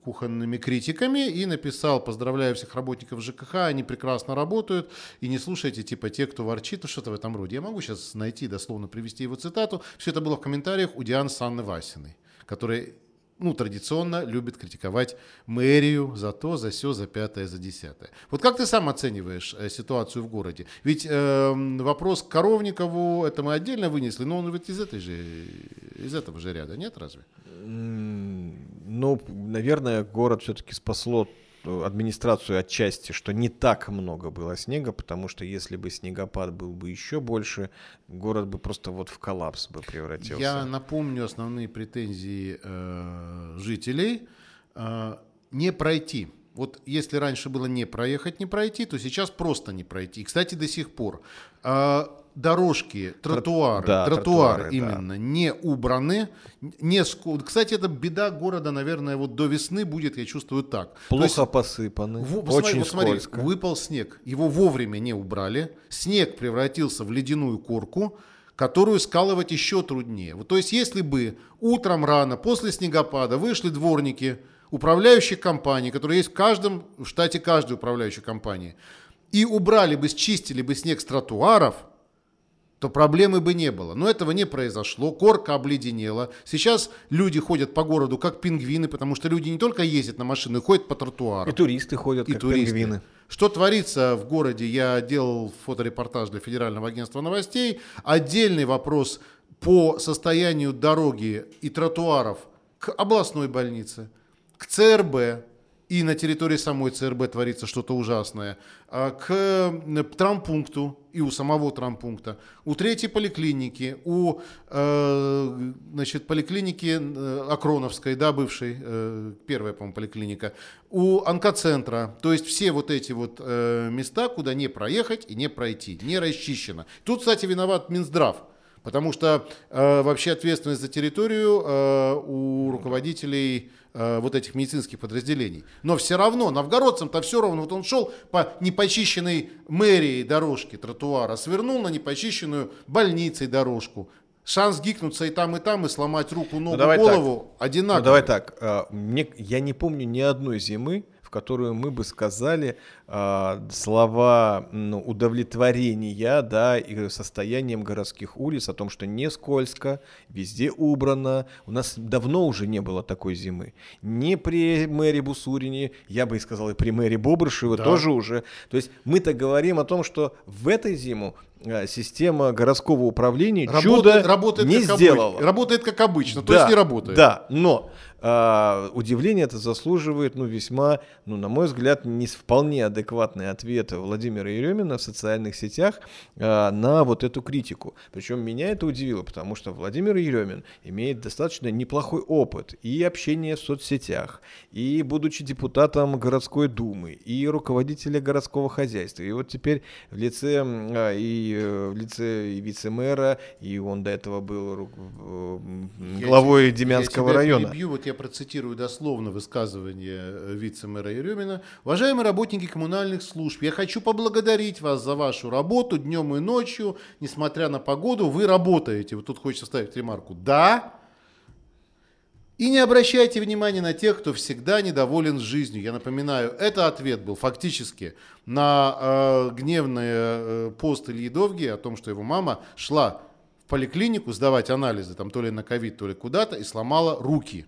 кухонными критиками и написал, поздравляю всех работников ЖКХ, они прекрасно работают, и не слушайте типа те, кто ворчит, ну что-то в этом роде. Я могу сейчас найти, дословно привести его цитату. Все это было в комментариях у Дианы Санны Васиной, которая ну, традиционно любит критиковать мэрию за то, за все, за пятое, за десятое. Вот как ты сам оцениваешь э, ситуацию в городе? Ведь э, вопрос к Коровникову, это мы отдельно вынесли, но он ведь из, этой же, из этого же ряда, нет разве? Ну, наверное, город все-таки спасло э, администрацию отчасти, что не так много было снега, потому что если бы снегопад был бы еще больше, город бы просто вот в коллапс бы превратился. Я напомню основные претензии э, жителей. Э, не пройти. Вот если раньше было не проехать, не пройти, то сейчас просто не пройти. кстати, до сих пор. Э, дорожки, тротуары, да, тротуары, тротуары именно, да. не убраны. Не ск... Кстати, это беда города, наверное, вот до весны будет, я чувствую так. Плохо есть, посыпаны, в... очень вот смотри, скользко. Выпал снег, его вовремя не убрали, снег превратился в ледяную корку, которую скалывать еще труднее. Вот, то есть, если бы утром рано, после снегопада, вышли дворники управляющих компаний, которые есть в каждом, в штате каждой управляющей компании, и убрали бы, счистили бы снег с тротуаров – то проблемы бы не было. Но этого не произошло, корка обледенела. Сейчас люди ходят по городу как пингвины, потому что люди не только ездят на машины, ходят по тротуару. И туристы ходят и как туристы. пингвины. Что творится в городе? Я делал фоторепортаж для Федерального агентства новостей. Отдельный вопрос по состоянию дороги и тротуаров к областной больнице, к ЦРБ, и на территории самой ЦРБ творится что-то ужасное, а к травмпункту и у самого травмпункта, у третьей поликлиники, у э, значит, поликлиники э, Акроновской, да, бывшей, э, первая, по-моему, поликлиника, у онкоцентра, то есть все вот эти вот места, куда не проехать и не пройти, не расчищено. Тут, кстати, виноват Минздрав, Потому что э, вообще ответственность за территорию э, у руководителей э, вот этих медицинских подразделений. Но все равно, новгородцам-то все равно, вот он шел по непочищенной мэрии дорожке тротуара, свернул на непочищенную больницей дорожку. Шанс гикнуться и там, и там, и сломать руку, ногу, ну, голову так. одинаковый. Ну, давай так, э, мне, я не помню ни одной зимы, в которую мы бы сказали э, слова ну, удовлетворения, да, и состоянием городских улиц, о том, что не скользко, везде убрано. У нас давно уже не было такой зимы. Не при мэре Бусурине, я бы и сказал, и при мэре Бобрышева да. тоже уже. То есть мы-то говорим о том, что в этой зиму а, система городского управления работает, чудо работает не сделала. Обычно. Работает как обычно, да, то есть не работает. Да, но Uh, удивление это заслуживает, ну, весьма, ну, на мой взгляд, не вполне адекватные ответы Владимира Еремина в социальных сетях uh, на вот эту критику. Причем меня это удивило, потому что Владимир Еремин имеет достаточно неплохой опыт и общения в соцсетях, и будучи депутатом городской думы, и руководителя городского хозяйства. И вот теперь в лице uh, и э, в лице и вице-мэра, и он до этого был главой я Демянского я района. Перебью, вот я процитирую дословно высказывание э, вице-мэра Еремина. Уважаемые работники коммунальных служб, я хочу поблагодарить вас за вашу работу днем и ночью. Несмотря на погоду, вы работаете. Вот тут хочется ставить ремарку. Да, и не обращайте внимания на тех, кто всегда недоволен жизнью. Я напоминаю, это ответ был фактически на э, гневный э, пост Ильи Довги о том, что его мама шла в поликлинику сдавать анализы, там то ли на ковид, то ли куда-то, и сломала руки.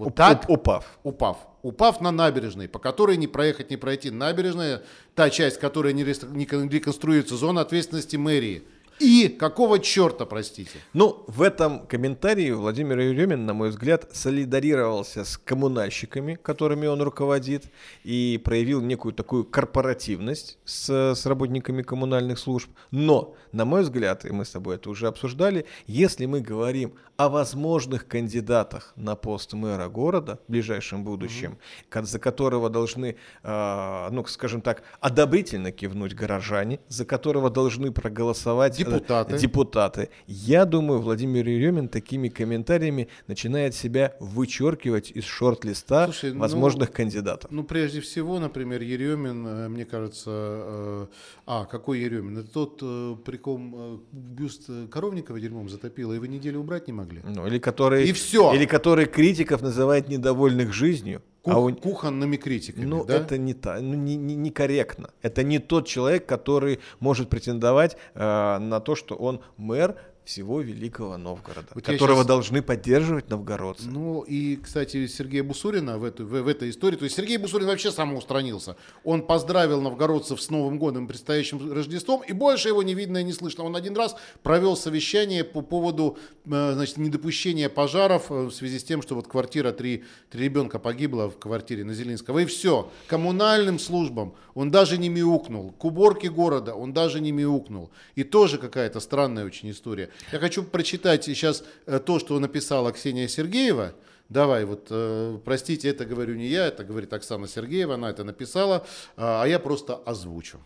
Вот уп, так, упав. Упав. Упав на набережной, по которой не проехать, не пройти. Набережная, та часть, которая не реконструируется, зона ответственности мэрии – и какого черта, простите? Ну, в этом комментарии Владимир Еремин, на мой взгляд, солидарировался с коммунальщиками, которыми он руководит, и проявил некую такую корпоративность с, с работниками коммунальных служб. Но, на мой взгляд, и мы с тобой это уже обсуждали, если мы говорим о возможных кандидатах на пост мэра города в ближайшем будущем, mm-hmm. за которого должны, э, ну, скажем так, одобрительно кивнуть горожане, за которого должны проголосовать депутаты. депутаты. Я думаю, Владимир Еремин такими комментариями начинает себя вычеркивать из шорт-листа Слушай, ну, возможных ну, кандидатов. Ну, прежде всего, например, Еремин, э, мне кажется, э, а, какой Еремин? Это тот, э, при ком бюст Коровникова дерьмом затопило, вы неделю убрать не могли? Ну, или который... И все! Или который критиков называет недовольных жизнью. Кух, а у... Кухонными критиками, Ну, да? это не, та, ну, не, не, не корректно. Это не тот человек, который может претендовать э, на то, что он мэр всего Великого Новгорода, вот которого сейчас... должны поддерживать новгородцы. Ну и, кстати, Сергея Бусурина в, эту, в, в этой истории, то есть Сергей Бусурин вообще самоустранился. Он поздравил новгородцев с Новым годом, предстоящим Рождеством, и больше его не видно и не слышно. Он один раз провел совещание по поводу э, значит, недопущения пожаров э, в связи с тем, что вот квартира, три, три ребенка погибло в квартире на Зеленского. И все. Коммунальным службам он даже не мяукнул. К уборке города он даже не мяукнул. И тоже какая-то странная очень история. Я хочу прочитать сейчас э, то, что написала Ксения Сергеева. Давай, вот, э, простите, это говорю не я, это говорит Оксана Сергеева, она это написала, а, а я просто озвучу.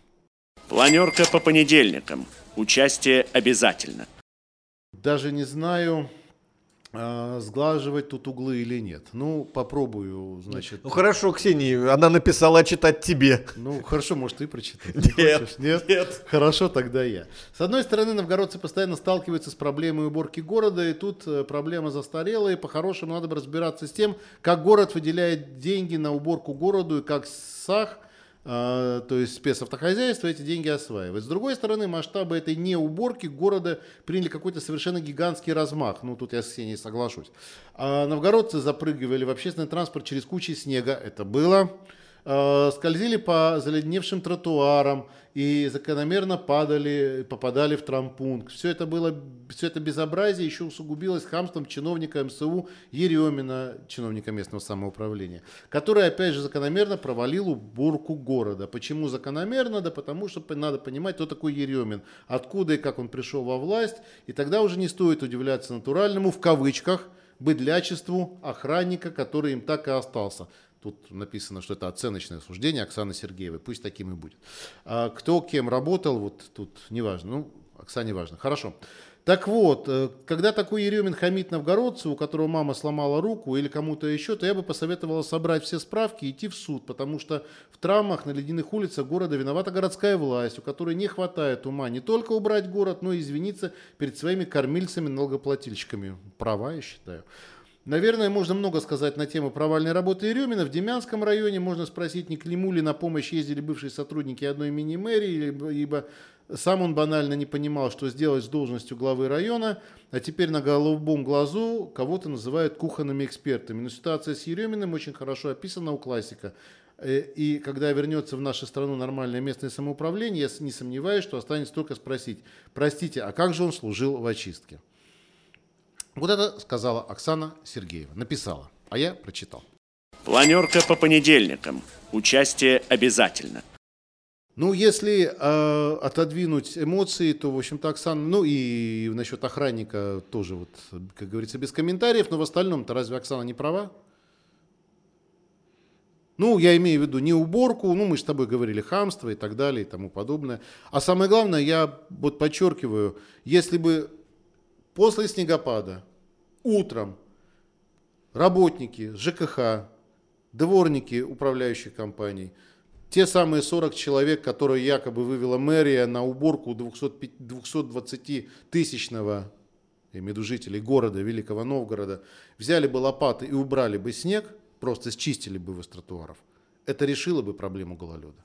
Планерка по понедельникам. Участие обязательно. Даже не знаю, а, сглаживать тут углы или нет. Ну, попробую, значит. Ну хорошо, Ксения, она написала читать тебе. Ну хорошо, может ты прочитать. Нет, нет, нет. Хорошо, тогда я. С одной стороны, новгородцы постоянно сталкиваются с проблемой уборки города, и тут э, проблема застарелая, и по-хорошему надо бы разбираться с тем, как город выделяет деньги на уборку городу, и как САХ то есть спецавтохозяйство эти деньги осваивает. С другой стороны, масштабы этой неуборки города приняли какой-то совершенно гигантский размах. Ну, тут я с Ксенией соглашусь. А новгородцы запрыгивали в общественный транспорт через кучи снега. Это было. э, скользили по заледневшим тротуарам и закономерно падали, попадали в трампунг. Все это было, все это безобразие еще усугубилось хамством чиновника МСУ Еремина, чиновника местного самоуправления, который, опять же, закономерно провалил уборку города. Почему закономерно? Да потому что надо понимать, кто такой Еремин, откуда и как он пришел во власть, и тогда уже не стоит удивляться натуральному, в кавычках, быдлячеству охранника, который им так и остался. Тут написано, что это оценочное суждение Оксаны Сергеевой. Пусть таким и будет. А кто кем работал, вот тут неважно. Ну, Оксане важно. Хорошо. Так вот, э, когда такой Еремин хамит новгородцу, у которого мама сломала руку или кому-то еще, то я бы посоветовала собрать все справки и идти в суд, потому что в травмах на ледяных улицах города виновата городская власть, у которой не хватает ума не только убрать город, но и извиниться перед своими кормильцами-налогоплательщиками. Права, я считаю. Наверное, можно много сказать на тему провальной работы Еремина. В Демянском районе можно спросить, не к нему ли на помощь ездили бывшие сотрудники одной мини-мэрии, ибо сам он банально не понимал, что сделать с должностью главы района, а теперь на голубом глазу кого-то называют кухонными экспертами. Но ситуация с Ереминым очень хорошо описана у классика. Э, и когда вернется в нашу страну нормальное местное самоуправление, я не сомневаюсь, что останется только спросить, простите, а как же он служил в очистке? Вот это сказала Оксана Сергеева. Написала, а я прочитал. Планерка по понедельникам. Участие обязательно. Ну, если э, отодвинуть эмоции, то, в общем-то, Оксана, ну и насчет охранника тоже, вот, как говорится, без комментариев, но в остальном-то разве Оксана не права? Ну, я имею в виду не уборку, ну, мы с тобой говорили, хамство и так далее и тому подобное. А самое главное, я вот подчеркиваю, если бы После снегопада утром работники ЖКХ, дворники управляющих компаний, те самые 40 человек, которые якобы вывела мэрия на уборку 220-тысячного, я имею в виду жителей города, Великого Новгорода, взяли бы лопаты и убрали бы снег, просто счистили бы его с тротуаров, это решило бы проблему гололеда.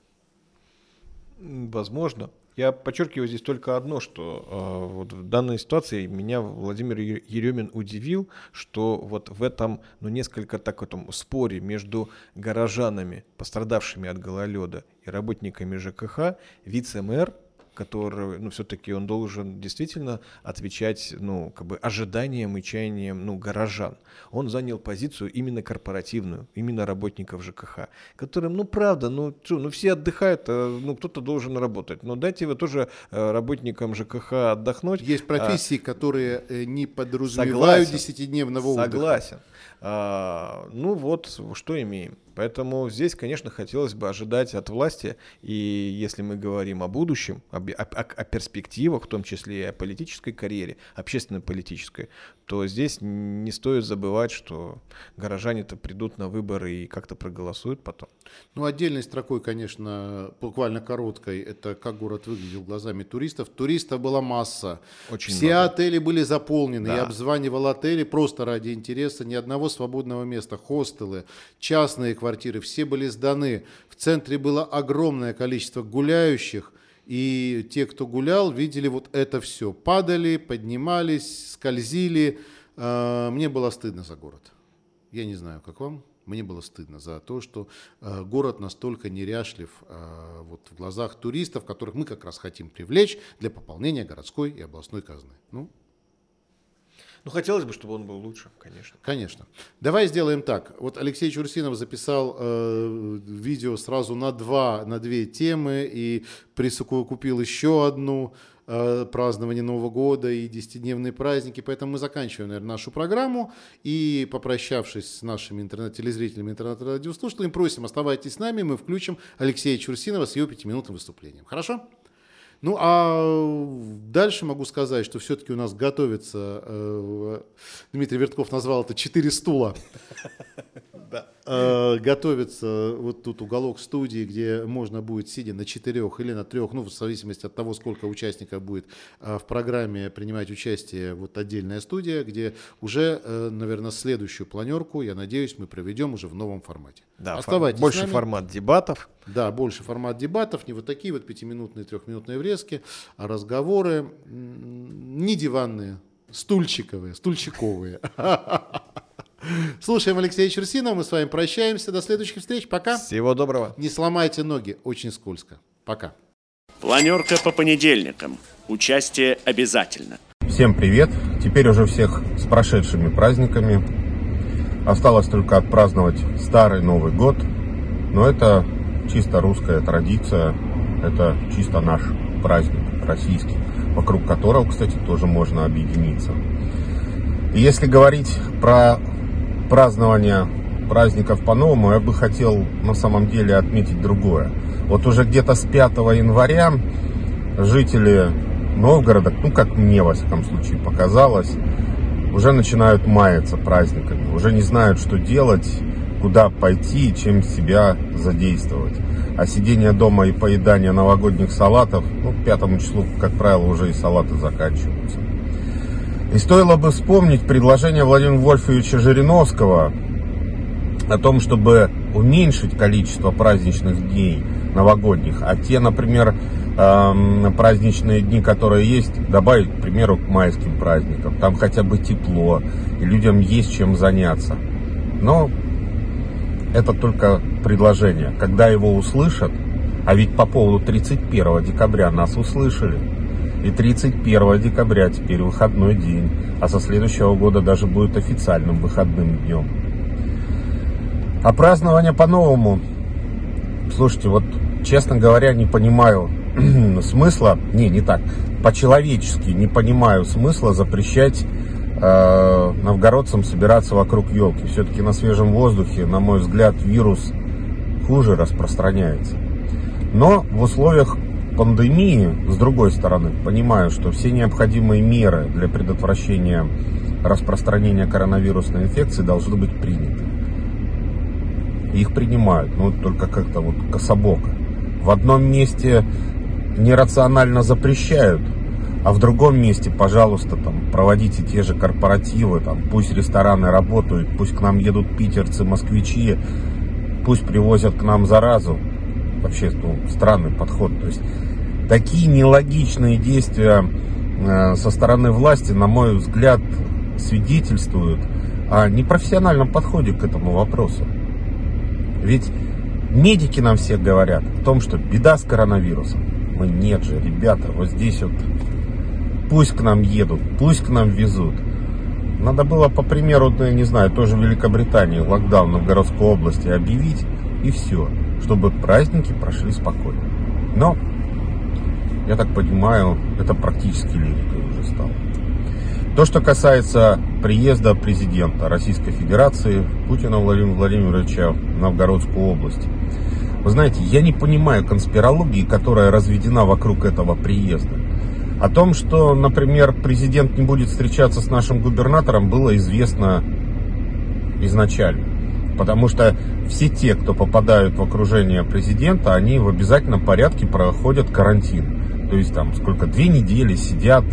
Возможно. Я подчеркиваю здесь только одно, что э, вот в данной ситуации меня Владимир Еремин удивил, что вот в этом, ну, несколько так этом споре между горожанами, пострадавшими от гололеда, и работниками ЖКХ, вице-мэр который, ну, все-таки он должен действительно отвечать, ну, как бы ожиданиям и чаяниям, ну, горожан. Он занял позицию именно корпоративную, именно работников ЖКХ, которым, ну, правда, ну, что, ну, все отдыхают, а, ну, кто-то должен работать. Но дайте вы тоже э, работникам ЖКХ отдохнуть. Есть профессии, а, которые э, не подразумевают десятидневного отдыха. Согласен. А, ну, вот, что имеем. Поэтому здесь, конечно, хотелось бы ожидать от власти, и если мы говорим о будущем, о, о, о перспективах, в том числе и о политической карьере, общественно-политической, то здесь не стоит забывать, что горожане-то придут на выборы и как-то проголосуют потом. Ну, отдельной строкой, конечно, буквально короткой, это как город выглядел глазами туристов. Туристов была масса. Очень Все много. отели были заполнены. Да. Я обзванивал отели просто ради интереса. Ни одного свободного места. Хостелы, частные квартиры, все были сданы. В центре было огромное количество гуляющих. И те, кто гулял, видели вот это все. Падали, поднимались, скользили. А, мне было стыдно за город. Я не знаю, как вам. Мне было стыдно за то, что э, город настолько неряшлив э, вот, в глазах туристов, которых мы как раз хотим привлечь для пополнения городской и областной казны. Ну, ну, хотелось бы, чтобы он был лучше, конечно. Конечно. Давай сделаем так. Вот Алексей Чурсинов записал э, видео сразу на два, на две темы и купил еще одну э, празднование Нового года и десятидневные праздники. Поэтому мы заканчиваем, наверное, нашу программу. И попрощавшись с нашими интернет-телезрителями, интернет-радиослушателями, просим, оставайтесь с нами, мы включим Алексея Чурсинова с его пятиминутным выступлением. Хорошо? Ну, а дальше могу сказать, что все-таки у нас готовится, э, Дмитрий Вертков назвал это «четыре стула». Да. Э, готовится вот тут уголок студии, где можно будет, сидя на четырех или на трех, ну, в зависимости от того, сколько участников будет э, в программе принимать участие, вот отдельная студия, где уже, э, наверное, следующую планерку, я надеюсь, мы проведем уже в новом формате. Да, Оставайтесь больше формат дебатов. Да, больше формат дебатов, не вот такие вот пятиминутные, трехминутные врезки, а разговоры не диванные, стульчиковые, стульчиковые. (laughs) Слушаем Алексея Черсина, мы с вами прощаемся. До следующих встреч. Пока. Всего доброго. Не сломайте ноги, очень скользко. Пока. Планерка по понедельникам. Участие обязательно. Всем привет. Теперь уже всех с прошедшими праздниками. Осталось только отпраздновать Старый Новый год. Но это чисто русская традиция. Это чисто наш праздник российский, вокруг которого, кстати, тоже можно объединиться. И если говорить про празднование праздников по-новому, я бы хотел на самом деле отметить другое. Вот уже где-то с 5 января жители Новгорода, ну как мне во всяком случае показалось, уже начинают маяться праздниками, уже не знают, что делать, куда пойти и чем себя задействовать. А сидение дома и поедание новогодних салатов, ну, к пятому числу, как правило, уже и салаты заканчиваются. И стоило бы вспомнить предложение Владимира Вольфовича Жириновского о том, чтобы уменьшить количество праздничных дней новогодних, а те, например, э, праздничные дни, которые есть, добавить, к примеру, к майским праздникам. Там хотя бы тепло, и людям есть чем заняться. Но это только предложение. Когда его услышат, а ведь по поводу 31 декабря нас услышали, и 31 декабря теперь выходной день, а со следующего года даже будет официальным выходным днем. А празднование по-новому, слушайте, вот честно говоря, не понимаю (clears throat) смысла, не, не так, по-человечески не понимаю смысла запрещать э, новгородцам собираться вокруг елки. Все-таки на свежем воздухе, на мой взгляд, вирус хуже распространяется. Но в условиях пандемии, с другой стороны, понимаю, что все необходимые меры для предотвращения распространения коронавирусной инфекции должны быть приняты. Их принимают, но только как-то вот кособоко. В одном месте нерационально запрещают, а в другом месте, пожалуйста, там, проводите те же корпоративы, там, пусть рестораны работают, пусть к нам едут питерцы, москвичи, пусть привозят к нам заразу. Вообще, ну, странный подход. То есть, такие нелогичные действия э, со стороны власти, на мой взгляд, свидетельствуют о непрофессиональном подходе к этому вопросу. Ведь медики нам все говорят о том, что беда с коронавирусом. Мы нет же, ребята, вот здесь вот пусть к нам едут, пусть к нам везут. Надо было, по примеру, ну, я не знаю, тоже Великобритании локдаун в городской области объявить, и все, чтобы праздники прошли спокойно. Но, я так понимаю, это практически лирикой уже стало. То, что касается приезда президента Российской Федерации Путина Владимира Владимировича в Новгородскую область. Вы знаете, я не понимаю конспирологии, которая разведена вокруг этого приезда. О том, что, например, президент не будет встречаться с нашим губернатором, было известно изначально. Потому что все те, кто попадают в окружение президента, они в обязательном порядке проходят карантин. То есть там сколько, две недели сидят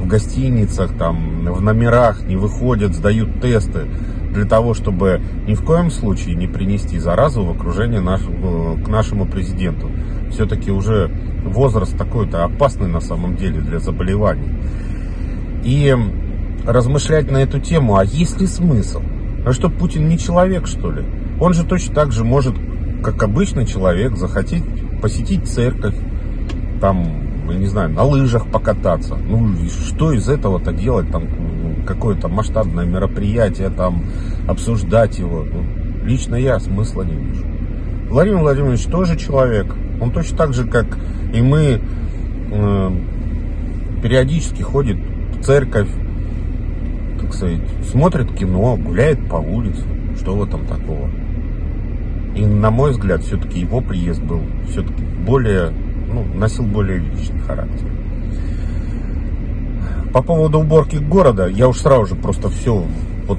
в гостиницах, там, в номерах, не выходят, сдают тесты для того, чтобы ни в коем случае не принести заразу в окружение нашего, к нашему президенту. Все-таки уже возраст такой-то опасный на самом деле для заболеваний. И размышлять на эту тему, а есть ли смысл? А что, Путин не человек, что ли? Он же точно так же может, как обычный человек, захотеть посетить церковь, там, я не знаю, на лыжах покататься. Ну, что из этого-то делать, там, какое-то масштабное мероприятие, там, обсуждать его? Ну, лично я смысла не вижу. Владимир Владимирович тоже человек, он точно так же, как и мы, э, периодически ходит в церковь, так сказать, смотрит кино, гуляет по улице. Что в этом такого? И на мой взгляд, все-таки его приезд был все-таки более, ну, носил более личный характер. По поводу уборки города, я уж сразу же просто все вот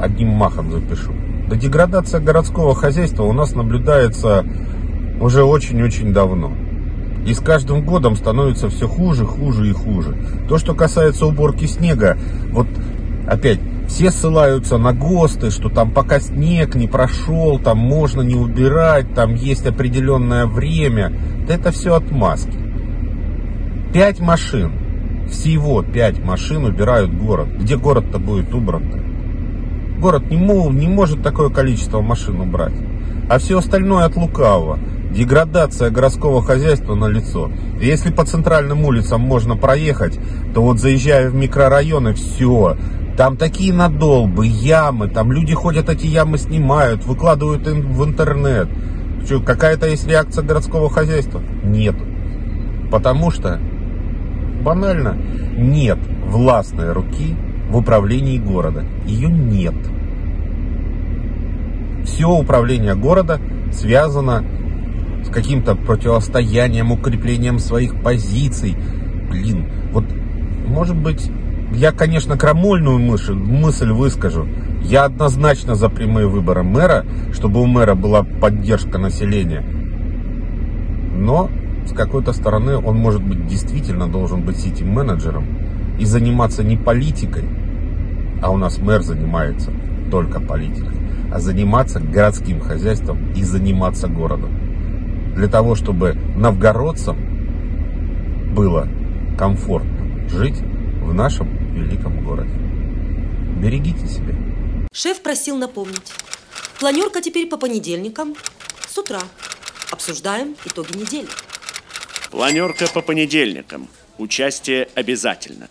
одним махом запишу. Да деградация городского хозяйства у нас наблюдается уже очень-очень давно. И с каждым годом становится все хуже, хуже и хуже. То, что касается уборки снега, вот опять все ссылаются на ГОСТы, что там пока снег не прошел, там можно не убирать, там есть определенное время. Да это все отмазки. Пять машин, всего пять машин убирают город. Где город-то будет убран-то? Город не, мол, не может такое количество машин убрать. А все остальное от лукавого. Деградация городского хозяйства на лицо. Если по центральным улицам можно проехать, то вот заезжая в микрорайоны, все. Там такие надолбы, ямы, там люди ходят эти ямы снимают, выкладывают в интернет. Что, какая-то есть реакция городского хозяйства? Нет. Потому что, банально, нет властной руки в управлении города. Ее нет. Все управление города связано с каким-то противостоянием, укреплением своих позиций. Блин, вот, может быть, я, конечно, крамольную мысль, мысль выскажу. Я однозначно за прямые выборы мэра, чтобы у мэра была поддержка населения. Но с какой-то стороны он, может быть, действительно должен быть сити-менеджером и заниматься не политикой, а у нас мэр занимается только политикой, а заниматься городским хозяйством и заниматься городом. Для того, чтобы новгородцам было комфортно жить в нашем великом городе. Берегите себя. Шеф просил напомнить. Планерка теперь по понедельникам с утра. Обсуждаем итоги недели. Планерка по понедельникам. Участие обязательно.